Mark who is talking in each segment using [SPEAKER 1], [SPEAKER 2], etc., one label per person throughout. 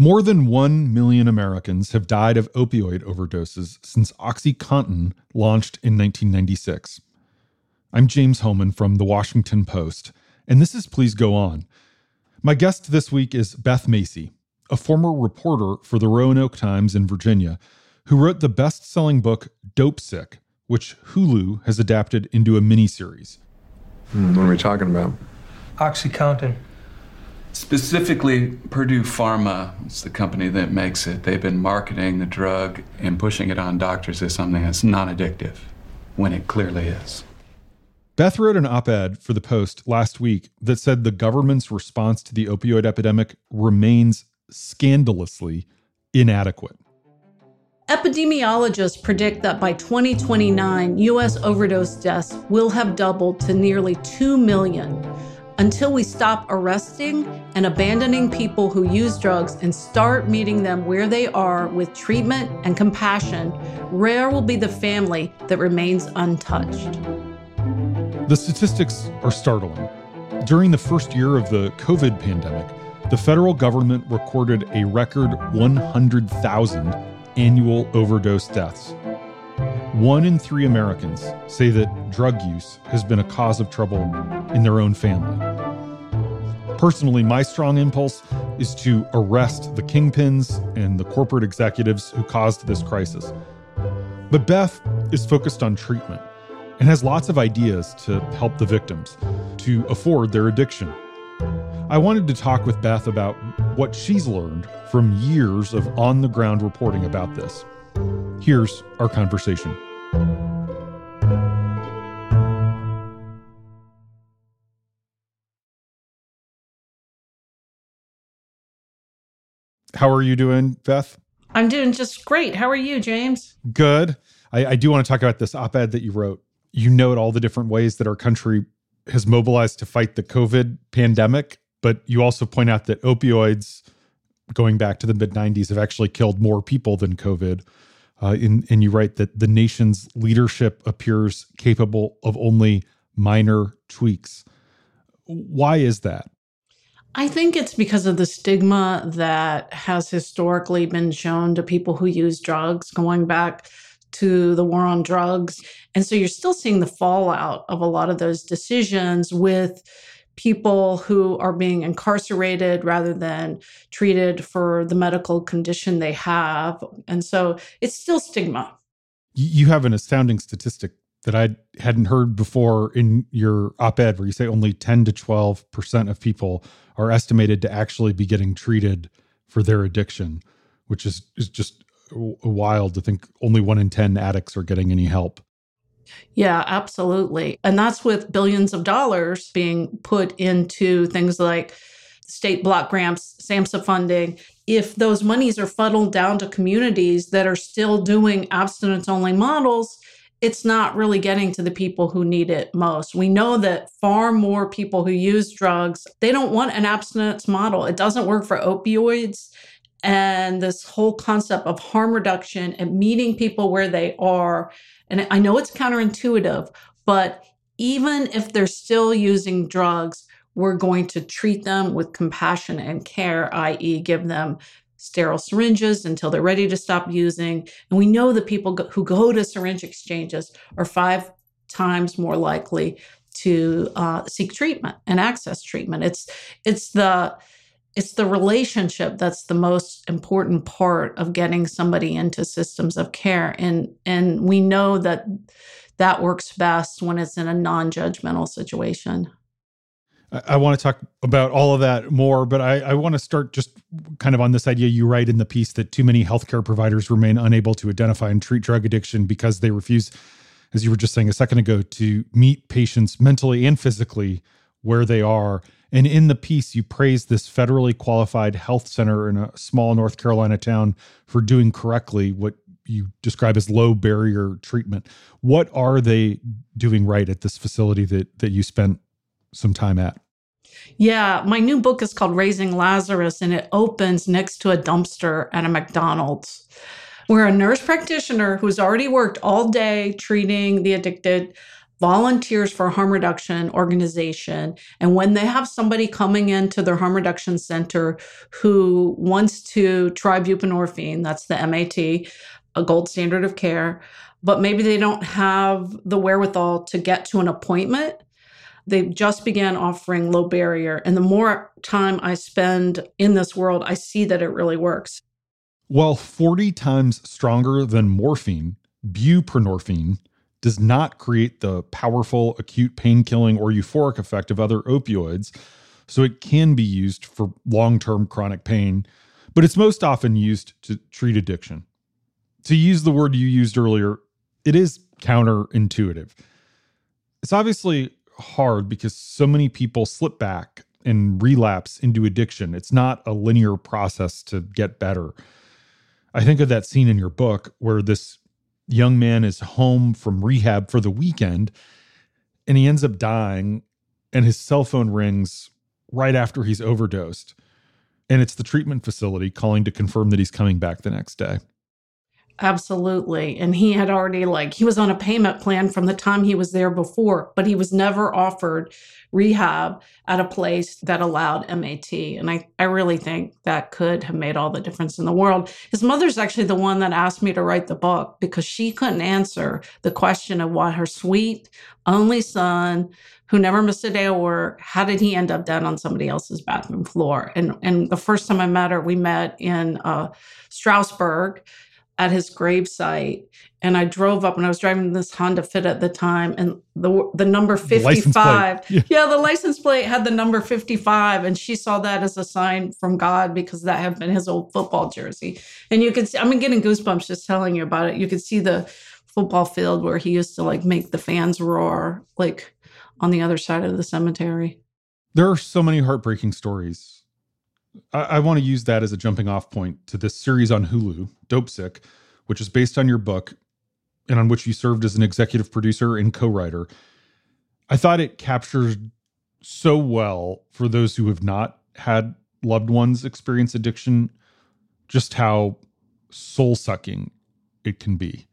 [SPEAKER 1] More than 1 million Americans have died of opioid overdoses since OxyContin launched in 1996. I'm James Hohmann from The Washington Post, and this is Please Go On. My guest this week is Beth Macy, a former reporter for the Roanoke Times in Virginia, who wrote the best selling book Dopesick, which Hulu has adapted into a miniseries.
[SPEAKER 2] Hmm, what are we talking about?
[SPEAKER 3] OxyContin.
[SPEAKER 4] Specifically, Purdue Pharma is the company that makes it. They've been marketing the drug and pushing it on doctors as something that's non addictive when it clearly is.
[SPEAKER 1] Beth wrote an op ed for the Post last week that said the government's response to the opioid epidemic remains scandalously inadequate.
[SPEAKER 5] Epidemiologists predict that by 2029, U.S. overdose deaths will have doubled to nearly 2 million until we stop arresting and abandoning people who use drugs and start meeting them where they are with treatment and compassion, rare will be the family that remains untouched.
[SPEAKER 1] The statistics are startling. During the first year of the COVID pandemic, the federal government recorded a record 100,000 annual overdose deaths. One in three Americans say that drug use has been a cause of trouble in their own family. Personally, my strong impulse is to arrest the kingpins and the corporate executives who caused this crisis. But Beth is focused on treatment and has lots of ideas to help the victims to afford their addiction. I wanted to talk with Beth about what she's learned from years of on the ground reporting about this. Here's our conversation. How are you doing, Beth?
[SPEAKER 5] I'm doing just great. How are you, James?
[SPEAKER 1] Good. I, I do want to talk about this op ed that you wrote. You note all the different ways that our country has mobilized to fight the COVID pandemic, but you also point out that opioids, going back to the mid 90s, have actually killed more people than COVID. Uh, in, and you write that the nation's leadership appears capable of only minor tweaks. Why is that?
[SPEAKER 5] I think it's because of the stigma that has historically been shown to people who use drugs going back to the war on drugs. And so you're still seeing the fallout of a lot of those decisions with people who are being incarcerated rather than treated for the medical condition they have. And so it's still stigma.
[SPEAKER 1] You have an astounding statistic that I hadn't heard before in your op ed, where you say only 10 to 12% of people are estimated to actually be getting treated for their addiction, which is, is just wild to think only one in 10 addicts are getting any help.
[SPEAKER 5] Yeah, absolutely. And that's with billions of dollars being put into things like state block grants, SAMHSA funding. If those monies are funneled down to communities that are still doing abstinence only models, it's not really getting to the people who need it most. We know that far more people who use drugs, they don't want an abstinence model. It doesn't work for opioids and this whole concept of harm reduction and meeting people where they are. And I know it's counterintuitive, but even if they're still using drugs, we're going to treat them with compassion and care, i.e., give them sterile syringes until they're ready to stop using. And we know that people who go to syringe exchanges are five times more likely to uh, seek treatment and access treatment. It's it's the it's the relationship that's the most important part of getting somebody into systems of care and and we know that that works best when it's in a non-judgmental situation
[SPEAKER 1] I, I want to talk about all of that more, but I, I want to start just kind of on this idea you write in the piece that too many healthcare providers remain unable to identify and treat drug addiction because they refuse, as you were just saying a second ago, to meet patients mentally and physically where they are. And in the piece, you praise this federally qualified health center in a small North Carolina town for doing correctly what you describe as low barrier treatment. What are they doing right at this facility that that you spent some time at?
[SPEAKER 5] Yeah, my new book is called Raising Lazarus, and it opens next to a dumpster at a McDonald's, where a nurse practitioner who's already worked all day treating the addicted volunteers for a harm reduction organization. And when they have somebody coming into their harm reduction center who wants to try buprenorphine, that's the MAT, a gold standard of care, but maybe they don't have the wherewithal to get to an appointment. They just began offering low barrier. And the more time I spend in this world, I see that it really works.
[SPEAKER 1] While 40 times stronger than morphine, buprenorphine does not create the powerful acute pain killing or euphoric effect of other opioids. So it can be used for long term chronic pain, but it's most often used to treat addiction. To use the word you used earlier, it is counterintuitive. It's obviously hard because so many people slip back and relapse into addiction. It's not a linear process to get better. I think of that scene in your book where this young man is home from rehab for the weekend and he ends up dying and his cell phone rings right after he's overdosed and it's the treatment facility calling to confirm that he's coming back the next day
[SPEAKER 5] Absolutely. And he had already, like, he was on a payment plan from the time he was there before, but he was never offered rehab at a place that allowed MAT. And I, I really think that could have made all the difference in the world. His mother's actually the one that asked me to write the book because she couldn't answer the question of why her sweet only son who never missed a day of work. How did he end up dead on somebody else's bathroom floor? And and the first time I met her, we met in uh, Strasburg at his gravesite and I drove up and I was driving this Honda Fit at the time and the the number 55 the yeah. yeah. the license plate had the number 55 and she saw that as a sign from God because that had been his old football jersey and you could see I'm getting goosebumps just telling you about it you could see the football field where he used to like make the fans roar like on the other side of the cemetery
[SPEAKER 1] there are so many heartbreaking stories I, I want to use that as a jumping off point to this series on Hulu, Dopesick, which is based on your book and on which you served as an executive producer and co writer. I thought it captured so well for those who have not had loved ones experience addiction just how soul sucking it can be.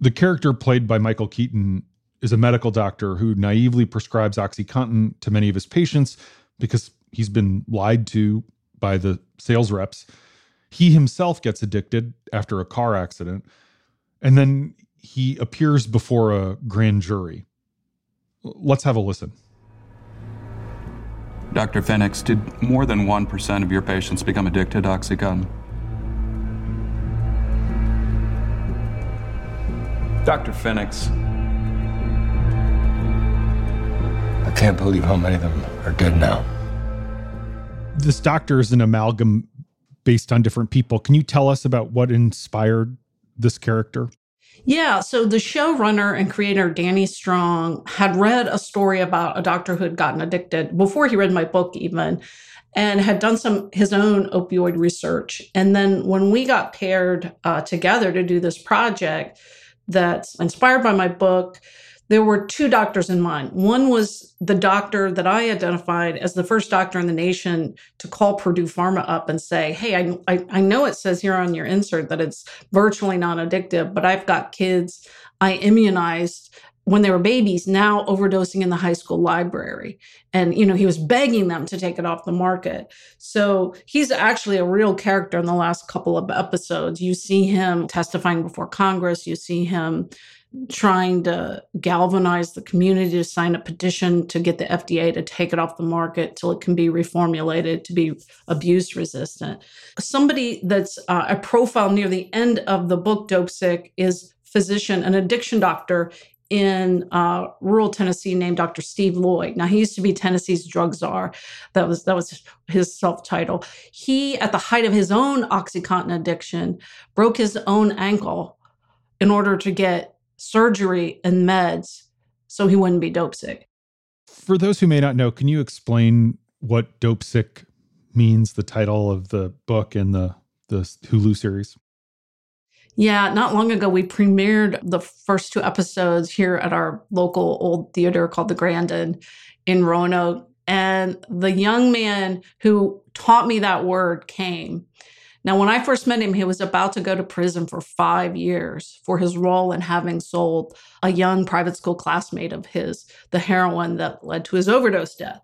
[SPEAKER 1] The character played by Michael Keaton is a medical doctor who naively prescribes Oxycontin to many of his patients because he's been lied to by the sales reps. He himself gets addicted after a car accident, and then he appears before a grand jury. Let's have a listen.
[SPEAKER 4] Dr. Phoenix, did more than 1% of your patients become addicted to Oxycontin? Dr. Phoenix.
[SPEAKER 3] I can't believe how many of them are dead now
[SPEAKER 1] this doctor is an amalgam based on different people. Can you tell us about what inspired this character?
[SPEAKER 5] Yeah, so the showrunner and creator Danny Strong had read a story about a doctor who had gotten addicted before he read my book even and had done some his own opioid research. And then when we got paired uh, together to do this project that's inspired by my book, there were two doctors in mind. One was the doctor that I identified as the first doctor in the nation to call Purdue Pharma up and say, Hey, I, I, I know it says here on your insert that it's virtually non addictive, but I've got kids. I immunized when they were babies now overdosing in the high school library. And you know he was begging them to take it off the market. So he's actually a real character in the last couple of episodes. You see him testifying before congress. You see him trying to galvanize the community to sign a petition to get the FDA to take it off the market till it can be reformulated to be abuse resistant. Somebody that's uh, a profile near the end of the book, Dope Sick is physician, an addiction doctor in uh, rural Tennessee named Dr. Steve Lloyd. Now he used to be Tennessee's drug czar. That was that was his self title. He, at the height of his own OxyContin addiction, broke his own ankle in order to get surgery and meds so he wouldn't be dope sick.
[SPEAKER 1] For those who may not know, can you explain what dope sick means, the title of the book and the, the Hulu series?
[SPEAKER 5] Yeah, not long ago, we premiered the first two episodes here at our local old theater called the Grandin in Roanoke. And the young man who taught me that word came Now, when I first met him, he was about to go to prison for five years for his role in having sold a young private school classmate of his the heroin that led to his overdose death.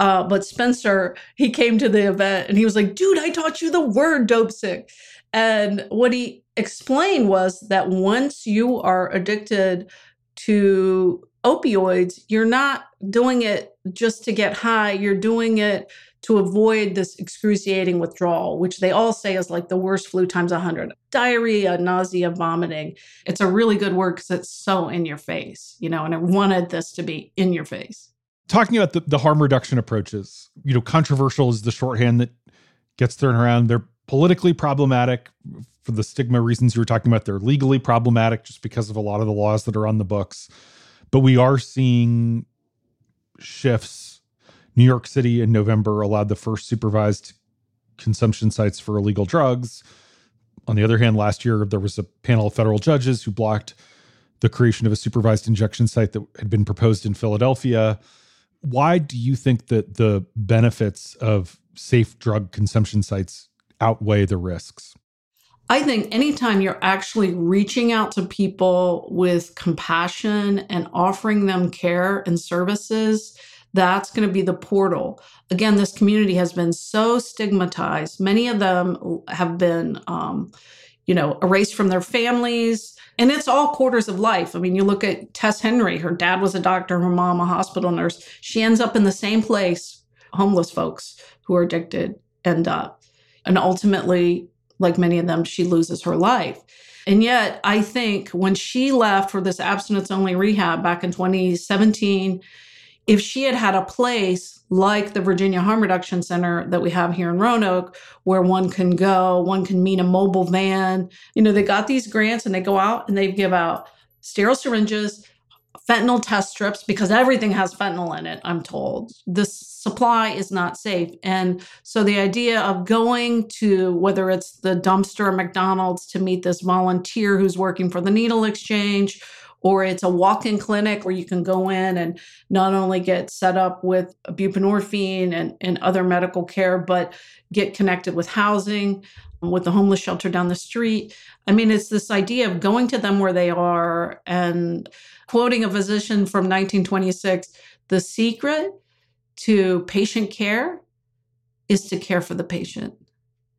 [SPEAKER 5] Uh, but Spencer, he came to the event and he was like, dude, I taught you the word Dopesick. And what he explained was that once you are addicted to opioids, you're not doing it just to get high, you're doing it to avoid this excruciating withdrawal, which they all say is like the worst flu times 100 diarrhea, nausea, vomiting. It's a really good word because it's so in your face, you know, and I wanted this to be in your face.
[SPEAKER 1] Talking about the, the harm reduction approaches, you know, controversial is the shorthand that gets thrown around. They're politically problematic for the stigma reasons you were talking about. They're legally problematic just because of a lot of the laws that are on the books. But we are seeing shifts. New York City in November allowed the first supervised consumption sites for illegal drugs. On the other hand, last year there was a panel of federal judges who blocked the creation of a supervised injection site that had been proposed in Philadelphia. Why do you think that the benefits of safe drug consumption sites outweigh the risks?
[SPEAKER 5] I think anytime you're actually reaching out to people with compassion and offering them care and services, that's going to be the portal. Again, this community has been so stigmatized. Many of them have been, um, you know, erased from their families. And it's all quarters of life. I mean, you look at Tess Henry, her dad was a doctor, her mom a hospital nurse. She ends up in the same place homeless folks who are addicted end up. And ultimately, like many of them, she loses her life. And yet, I think when she left for this abstinence only rehab back in 2017, if she had had a place like the Virginia Harm Reduction Center that we have here in Roanoke, where one can go, one can meet a mobile van, you know, they got these grants and they go out and they give out sterile syringes, fentanyl test strips because everything has fentanyl in it, I'm told. The supply is not safe. And so the idea of going to whether it's the dumpster McDonald's to meet this volunteer who's working for the needle exchange, or it's a walk-in clinic where you can go in and not only get set up with buprenorphine and, and other medical care, but get connected with housing, um, with the homeless shelter down the street. I mean, it's this idea of going to them where they are and quoting a physician from 1926 the secret to patient care is to care for the patient.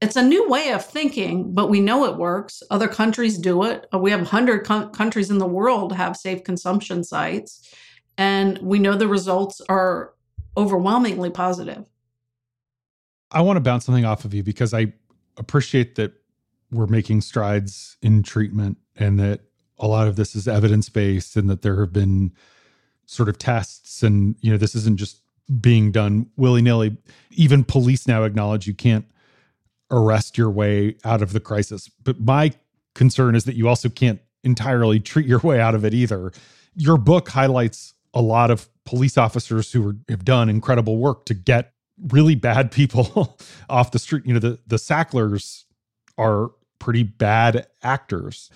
[SPEAKER 5] It's a new way of thinking, but we know it works. Other countries do it. Uh, we have 100 co- countries in the world have safe consumption sites, and we know the results are overwhelmingly positive.
[SPEAKER 1] I want to bounce something off of you because I appreciate that we're making strides in treatment and that a lot of this is evidence based and that there have been sort of tests and you know this isn't just being done willy-nilly even police now acknowledge you can't arrest your way out of the crisis. But my concern is that you also can't entirely treat your way out of it either. Your book highlights a lot of police officers who are, have done incredible work to get really bad people off the street. You know the the sacklers are pretty bad actors.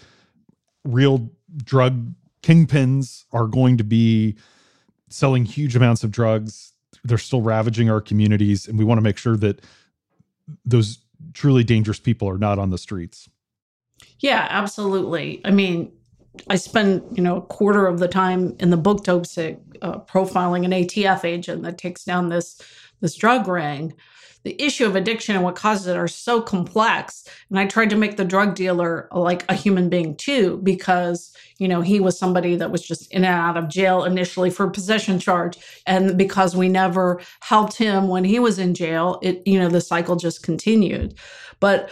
[SPEAKER 1] Real drug kingpins are going to be selling huge amounts of drugs. They're still ravaging our communities, and we want to make sure that those truly dangerous people are not on the streets.
[SPEAKER 5] Yeah, absolutely. I mean, I spend you know a quarter of the time in the book Dopesick uh, profiling an ATF agent that takes down this this drug ring the issue of addiction and what causes it are so complex. And I tried to make the drug dealer like a human being too, because, you know, he was somebody that was just in and out of jail initially for possession charge. And because we never helped him when he was in jail, it, you know, the cycle just continued. But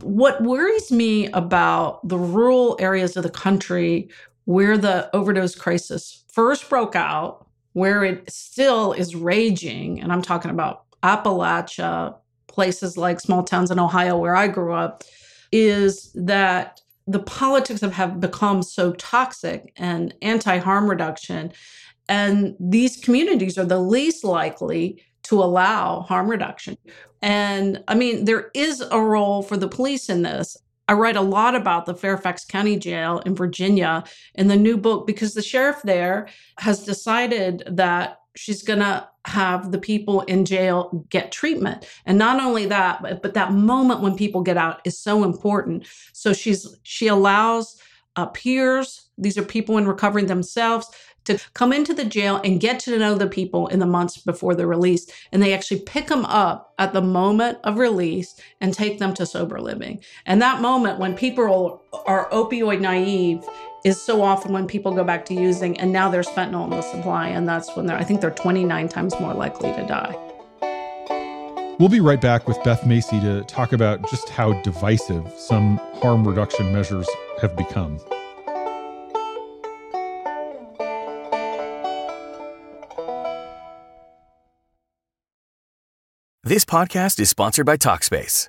[SPEAKER 5] what worries me about the rural areas of the country where the overdose crisis first broke out, where it still is raging, and I'm talking about Appalachia, places like small towns in Ohio where I grew up, is that the politics have, have become so toxic and anti harm reduction. And these communities are the least likely to allow harm reduction. And I mean, there is a role for the police in this. I write a lot about the Fairfax County Jail in Virginia in the new book because the sheriff there has decided that she's going to have the people in jail get treatment. And not only that, but, but that moment when people get out is so important. So she's she allows uh, peers, these are people in recovery themselves, to come into the jail and get to know the people in the months before they're released. And they actually pick them up at the moment of release and take them to sober living. And that moment when people are opioid naive is so often when people go back to using and now there's fentanyl in the supply. And that's when they're, I think they're 29 times more likely to die.
[SPEAKER 1] We'll be right back with Beth Macy to talk about just how divisive some harm reduction measures have become.
[SPEAKER 6] This podcast is sponsored by Talkspace.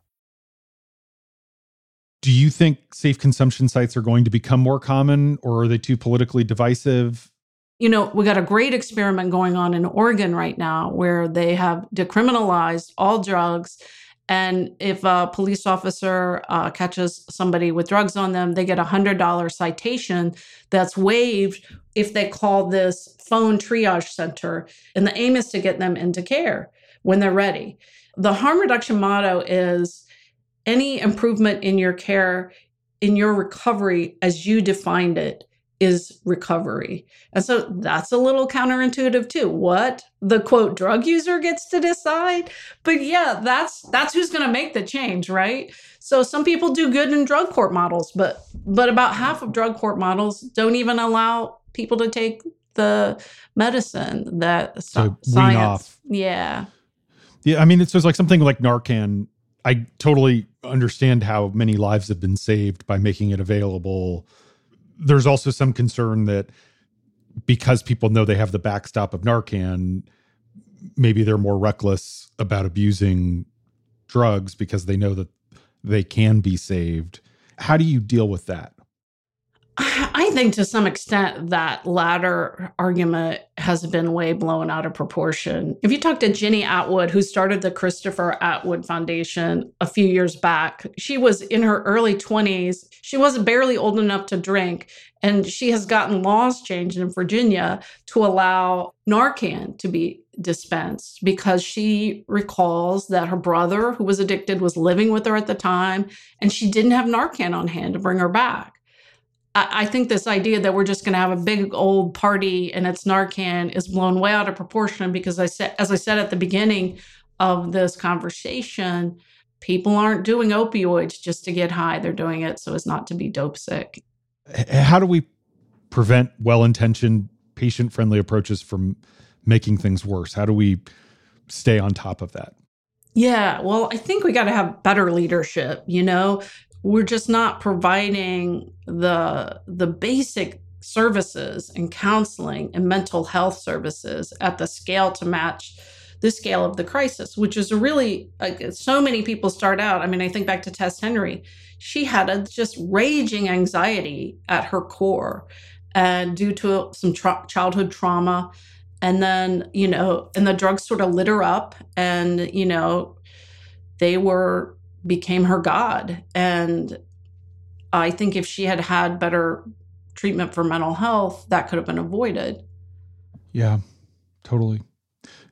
[SPEAKER 1] Do you think safe consumption sites are going to become more common or are they too politically divisive?
[SPEAKER 5] You know, we got a great experiment going on in Oregon right now where they have decriminalized all drugs. And if a police officer uh, catches somebody with drugs on them, they get a $100 citation that's waived if they call this phone triage center. And the aim is to get them into care when they're ready. The harm reduction motto is any improvement in your care, in your recovery as you defined it, is recovery. And so that's a little counterintuitive too. What the quote drug user gets to decide. But yeah, that's that's who's going to make the change, right? So some people do good in drug court models, but but about half of drug court models don't even allow people to take the medicine that
[SPEAKER 1] So
[SPEAKER 5] science. Yeah.
[SPEAKER 1] Yeah, I mean, it's just like something like Narcan. I totally understand how many lives have been saved by making it available. There's also some concern that because people know they have the backstop of Narcan, maybe they're more reckless about abusing drugs because they know that they can be saved. How do you deal with that?
[SPEAKER 5] I think to some extent that latter argument has been way blown out of proportion. If you talk to Jenny Atwood, who started the Christopher Atwood Foundation a few years back, she was in her early 20s. She was barely old enough to drink, and she has gotten laws changed in Virginia to allow Narcan to be dispensed because she recalls that her brother, who was addicted, was living with her at the time, and she didn't have Narcan on hand to bring her back. I, I think this idea that we're just going to have a big old party and it's Narcan is blown way out of proportion because I said, as I said at the beginning of this conversation, people aren't doing opioids just to get high. They're doing it so as not to be dope sick.
[SPEAKER 1] How do we prevent well intentioned, patient friendly approaches from making things worse? How do we stay on top of that?
[SPEAKER 5] Yeah, well, I think we got to have better leadership, you know. We're just not providing the the basic services and counseling and mental health services at the scale to match the scale of the crisis, which is really like so many people start out. I mean, I think back to Tess Henry. She had a just raging anxiety at her core and due to some tra- childhood trauma and then you know and the drugs sort of lit her up and you know they were became her god and i think if she had had better treatment for mental health that could have been avoided
[SPEAKER 1] Yeah, totally.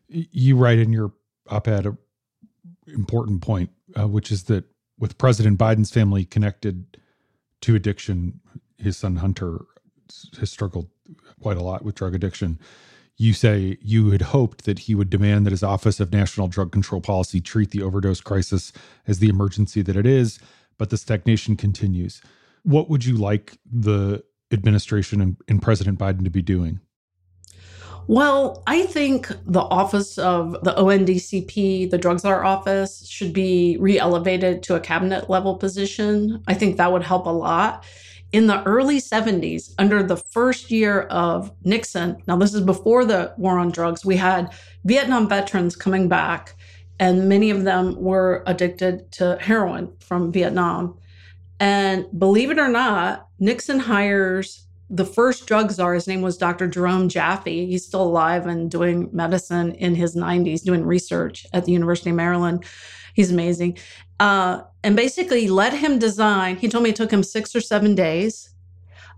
[SPEAKER 1] You write in your op-ed an important point, uh, which is that with President Biden's family connected to addiction, his son Hunter has struggled quite a lot with drug addiction. You say you had hoped that he would demand that his Office of National Drug Control Policy treat the overdose crisis as the emergency that it is, but the stagnation continues. What would you like the administration and, and President Biden to be doing?
[SPEAKER 5] Well, I think the office of the ONDCP, the Drug Czar office, should be re elevated to a cabinet level position. I think that would help a lot in the early 70s, under the first year of Nixon, now this is before the war on drugs, we had Vietnam veterans coming back, and many of them were addicted to heroin from Vietnam. And believe it or not, Nixon hires the first drug czar. His name was Dr. Jerome Jaffe. He's still alive and doing medicine in his 90s, doing research at the University of Maryland. He's amazing. Uh, and basically let him design. He told me it took him six or seven days,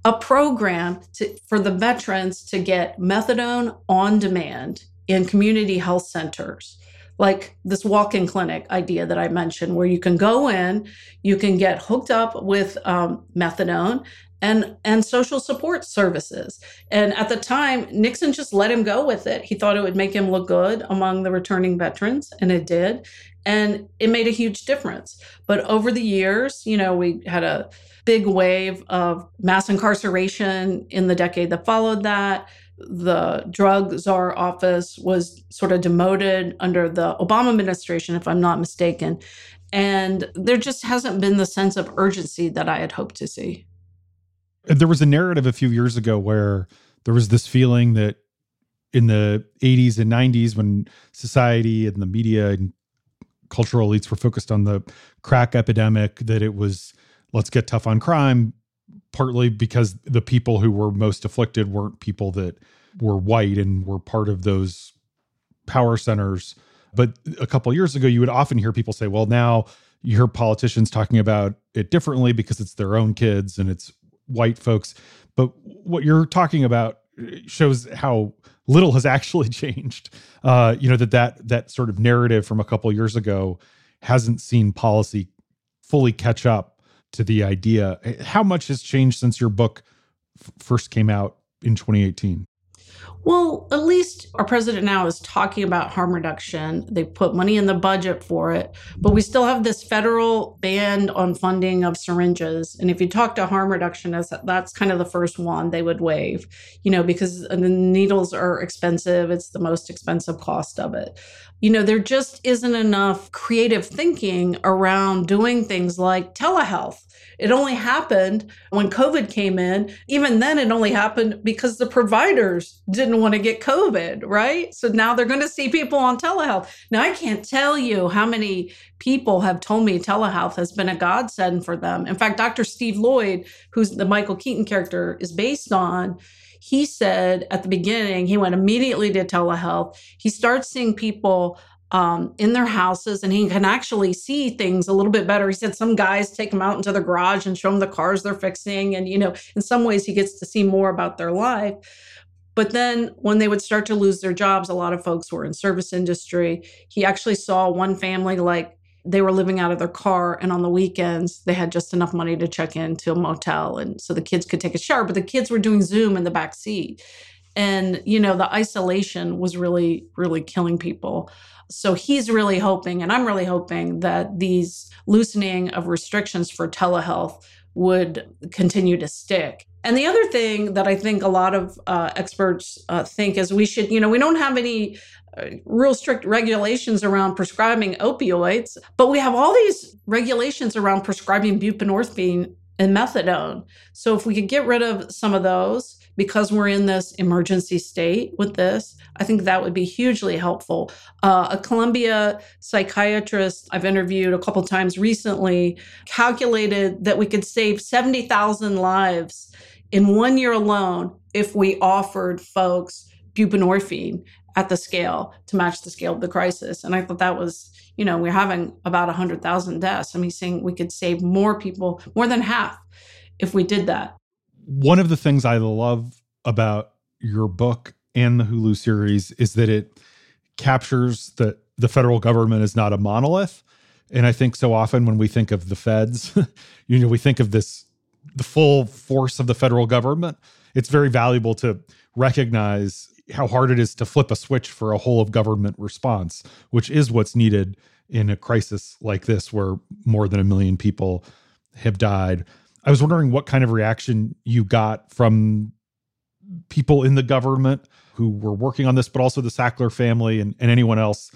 [SPEAKER 5] a program to, for the veterans to get methadone on demand in community health centers like this walk-in clinic idea that I mentioned, where you can go in, you can get hooked up with um, methadone and and social support services. And at the time, Nixon just let him go with it. He thought it would make him look good among the returning veterans, and it did and it made a huge difference. But over the years, you know, we had a big wave of mass incarceration in the decade that followed that. The drug czar office was sort of demoted under the Obama administration, if I'm not mistaken. And there just hasn't been the sense of urgency that I had hoped to see.
[SPEAKER 1] There was a narrative a few years ago where there was this feeling that in the 80s and 90s, when society and the media and cultural elites were focused on the crack epidemic, that it was let's get tough on crime, partly because the people who were most afflicted weren't people that were white and were part of those power centers. But a couple years ago, you would often hear people say, well, now you hear politicians talking about it differently because it's their own kids and it's white folks. But what you're talking about shows how little has actually changed. Uh, you know that that that sort of narrative from a couple years ago hasn't seen policy fully catch up to the idea. How much has changed since your book f- first came out in 2018?
[SPEAKER 5] Well, at least our president now is talking about harm reduction. They put money in the budget for it, but we still have this federal ban on funding of syringes. And if you talk to harm reductionists, that's kind of the first one they would waive, you know, because the needles are expensive. It's the most expensive cost of it. You know, there just isn't enough creative thinking around doing things like telehealth it only happened when COVID came in. Even then, it only happened because the providers didn't want to get COVID, right? So now they're going to see people on telehealth. Now, I can't tell you how many people have told me telehealth has been a godsend for them. In fact, Dr. Steve Lloyd, who's the Michael Keaton character is based on, he said at the beginning, he went immediately to telehealth. He starts seeing people um, in their houses and he can actually see things a little bit better. He said some guys take them out into the garage and show them the cars they're fixing. And, you know, in some ways he gets to see more about their life. But then when they would start to lose their jobs, a lot of folks were in service industry. He actually saw one family like they were living out of their car and on the weekends they had just enough money to check into a motel and so the kids could take a shower but the kids were doing zoom in the back seat and you know the isolation was really really killing people so he's really hoping, and I'm really hoping that these loosening of restrictions for telehealth would continue to stick. And the other thing that I think a lot of uh, experts uh, think is we should, you know, we don't have any uh, real strict regulations around prescribing opioids, but we have all these regulations around prescribing buprenorphine and methadone. So if we could get rid of some of those, because we're in this emergency state with this, I think that would be hugely helpful. Uh, a Columbia psychiatrist I've interviewed a couple times recently calculated that we could save 70,000 lives in one year alone if we offered folks buprenorphine at the scale to match the scale of the crisis. And I thought that was, you know, we're having about 100,000 deaths. I mean, saying we could save more people, more than half, if we did that
[SPEAKER 1] one of the things I love about your book and the Hulu series is that it captures that the federal government is not a monolith. And I think so often when we think of the feds, you know, we think of this the full force of the federal government. It's very valuable to recognize how hard it is to flip a switch for a whole of government response, which is what's needed in a crisis like this, where more than a million people have died. I was wondering what kind of reaction you got from people in the government who were working on this, but also the Sackler family and, and anyone else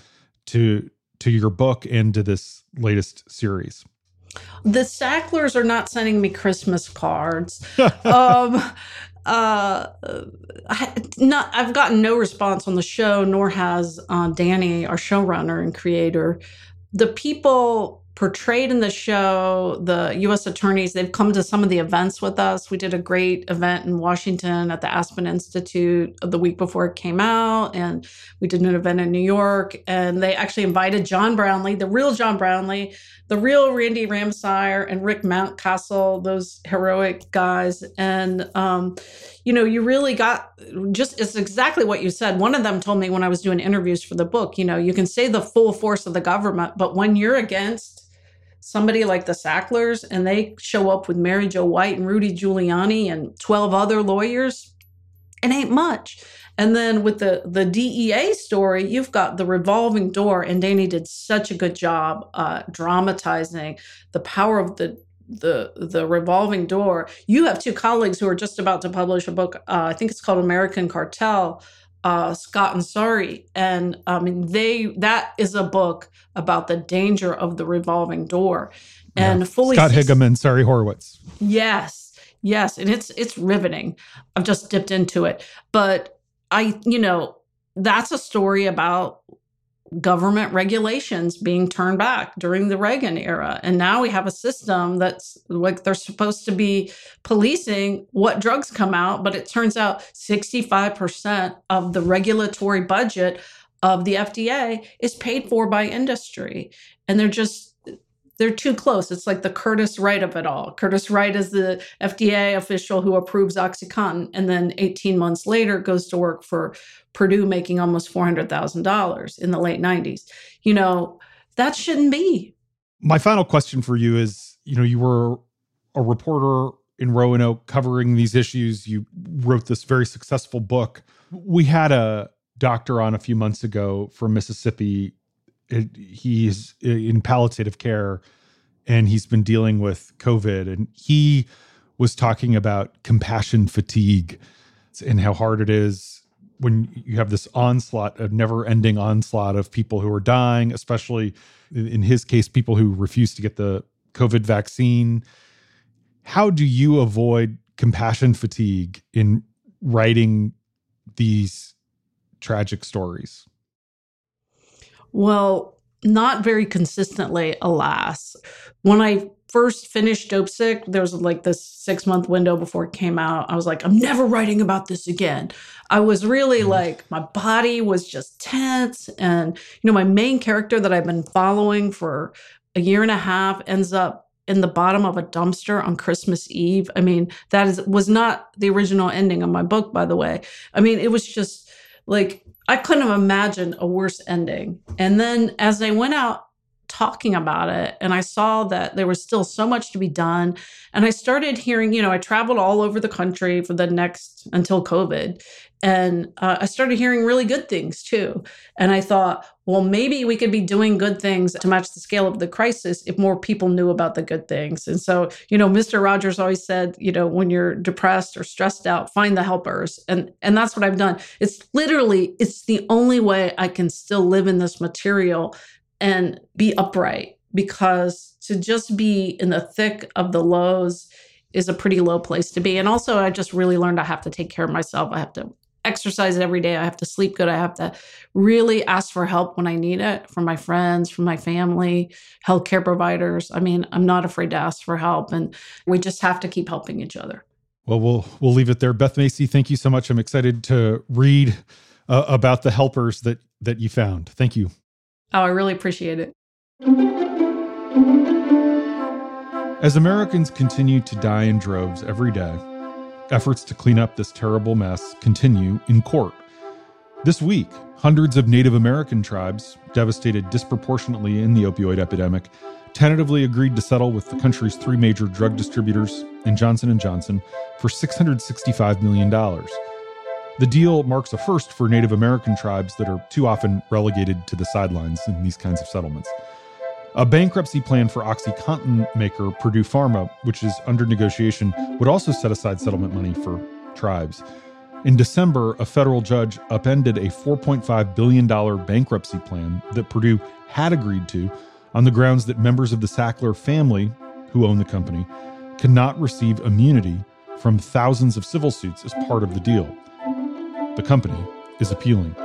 [SPEAKER 1] to to your book and to this latest series.
[SPEAKER 5] The Sacklers are not sending me Christmas cards. um, uh, I, not I've gotten no response on the show, nor has uh, Danny, our showrunner and creator. The people portrayed in the show, the U.S. attorneys, they've come to some of the events with us. We did a great event in Washington at the Aspen Institute the week before it came out, and we did an event in New York. And they actually invited John Brownlee, the real John Brownlee, the real Randy Ramseyer, and Rick Mountcastle, those heroic guys. And um, you know, you really got just it's exactly what you said. One of them told me when I was doing interviews for the book, you know, you can say the full force of the government, but when you're against somebody like the Sacklers and they show up with Mary Jo White and Rudy Giuliani and 12 other lawyers, it ain't much. And then with the the DEA story, you've got the revolving door, and Danny did such a good job uh, dramatizing the power of the the the revolving door. You have two colleagues who are just about to publish a book. Uh, I think it's called American Cartel. Uh, Scott and Sari, and I mean they that is a book about the danger of the revolving door, and yeah. fully
[SPEAKER 1] Scott Higham and Sari Horwitz.
[SPEAKER 5] Yes, yes, and it's it's riveting. I've just dipped into it, but I you know that's a story about government regulations being turned back during the Reagan era. And now we have a system that's like they're supposed to be policing what drugs come out, but it turns out 65% of the regulatory budget of the FDA is paid for by industry. And they're just they're too close. It's like the Curtis Wright of it all. Curtis Wright is the FDA official who approves OxyContin, and then 18 months later goes to work for Purdue making almost $400,000 in the late 90s. You know, that shouldn't be.
[SPEAKER 1] My final question for you is you know, you were a reporter in Roanoke covering these issues. You wrote this very successful book. We had a doctor on a few months ago from Mississippi. He's in palliative care and he's been dealing with COVID. And he was talking about compassion fatigue and how hard it is when you have this onslaught, a never ending onslaught of people who are dying, especially in his case, people who refuse to get the COVID vaccine. How do you avoid compassion fatigue in writing these tragic stories?
[SPEAKER 5] Well, not very consistently, alas. When I first finished Dope Sick, there was like this six month window before it came out. I was like, I'm never writing about this again. I was really mm. like, my body was just tense. And, you know, my main character that I've been following for a year and a half ends up in the bottom of a dumpster on Christmas Eve. I mean, that is was not the original ending of my book, by the way. I mean, it was just like I couldn't have imagined a worse ending. And then as I went out talking about it and I saw that there was still so much to be done. And I started hearing, you know, I traveled all over the country for the next until COVID. And uh, I started hearing really good things too. And I thought, well, maybe we could be doing good things to match the scale of the crisis if more people knew about the good things. And so, you know, Mr. Rogers always said, you know, when you're depressed or stressed out, find the helpers. And and that's what I've done. It's literally it's the only way I can still live in this material and be upright because to just be in the thick of the lows is a pretty low place to be. And also, I just really learned I have to take care of myself. I have to exercise every day. I have to sleep good. I have to really ask for help when I need it from my friends, from my family, healthcare providers. I mean, I'm not afraid to ask for help, and we just have to keep helping each other.
[SPEAKER 1] Well, we'll we'll leave it there. Beth Macy, thank you so much. I'm excited to read uh, about the helpers that that you found. Thank you.
[SPEAKER 5] Oh, I really appreciate it.
[SPEAKER 1] As Americans continue to die in droves every day, efforts to clean up this terrible mess continue in court. This week, hundreds of Native American tribes, devastated disproportionately in the opioid epidemic, tentatively agreed to settle with the country's three major drug distributors and Johnson & Johnson for $665 million. The deal marks a first for Native American tribes that are too often relegated to the sidelines in these kinds of settlements. A bankruptcy plan for OxyContin maker Purdue Pharma, which is under negotiation, would also set aside settlement money for tribes. In December, a federal judge upended a $4.5 billion bankruptcy plan that Purdue had agreed to on the grounds that members of the Sackler family, who own the company, cannot receive immunity from thousands of civil suits as part of the deal. The company is appealing.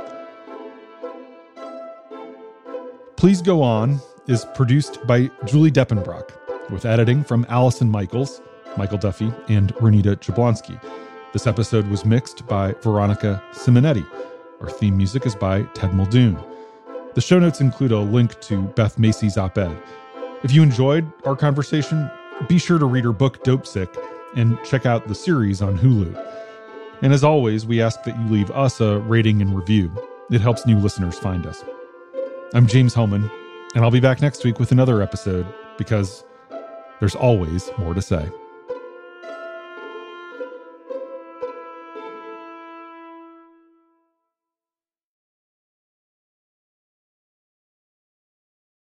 [SPEAKER 1] Please Go On is produced by Julie Depenbrock, with editing from Allison Michaels, Michael Duffy, and Renita Jablonski. This episode was mixed by Veronica Simonetti. Our theme music is by Ted Muldoon. The show notes include a link to Beth Macy's op ed. If you enjoyed our conversation, be sure to read her book Dopesick and check out the series on Hulu. And as always, we ask that you leave us a rating and review. It helps new listeners find us. I'm James Hohmann, and I'll be back next week with another episode because there's always more to say.